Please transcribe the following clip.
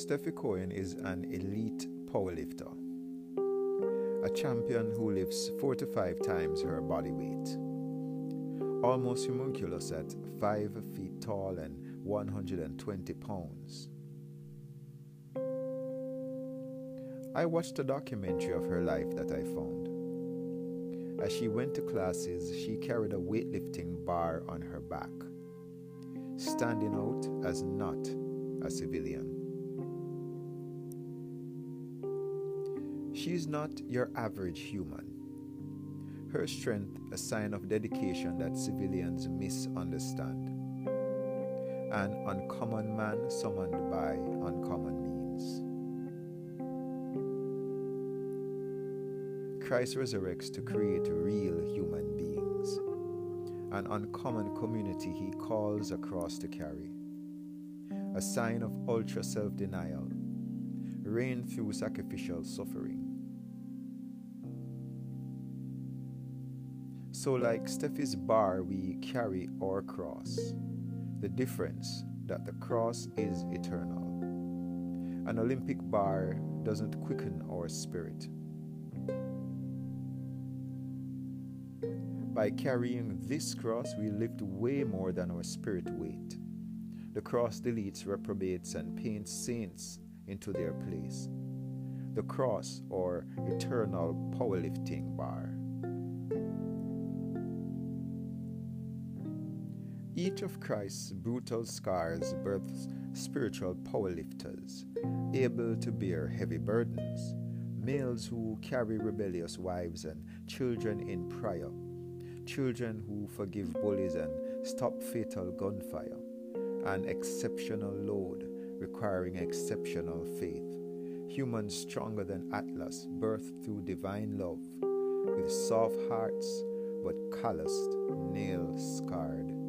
Stefi Cohen is an elite powerlifter, a champion who lifts four to five times her body weight, almost homunculus at 5 feet tall and 120 pounds. I watched a documentary of her life that I found. As she went to classes, she carried a weightlifting bar on her back, standing out as not a civilian. She is not your average human. Her strength a sign of dedication that civilians misunderstand. An uncommon man summoned by uncommon means. Christ resurrects to create real human beings, an uncommon community he calls across to carry, a sign of ultra self denial, reign through sacrificial suffering. So, like Stefi's bar, we carry our cross. The difference that the cross is eternal. An Olympic bar doesn't quicken our spirit. By carrying this cross, we lift way more than our spirit weight. The cross deletes reprobates and paints saints into their place. The cross, or eternal powerlifting bar. Each of Christ's brutal scars births spiritual powerlifters, able to bear heavy burdens, males who carry rebellious wives and children in prayer, children who forgive bullies and stop fatal gunfire, an exceptional load requiring exceptional faith, humans stronger than Atlas, birthed through divine love, with soft hearts but calloused, nail scarred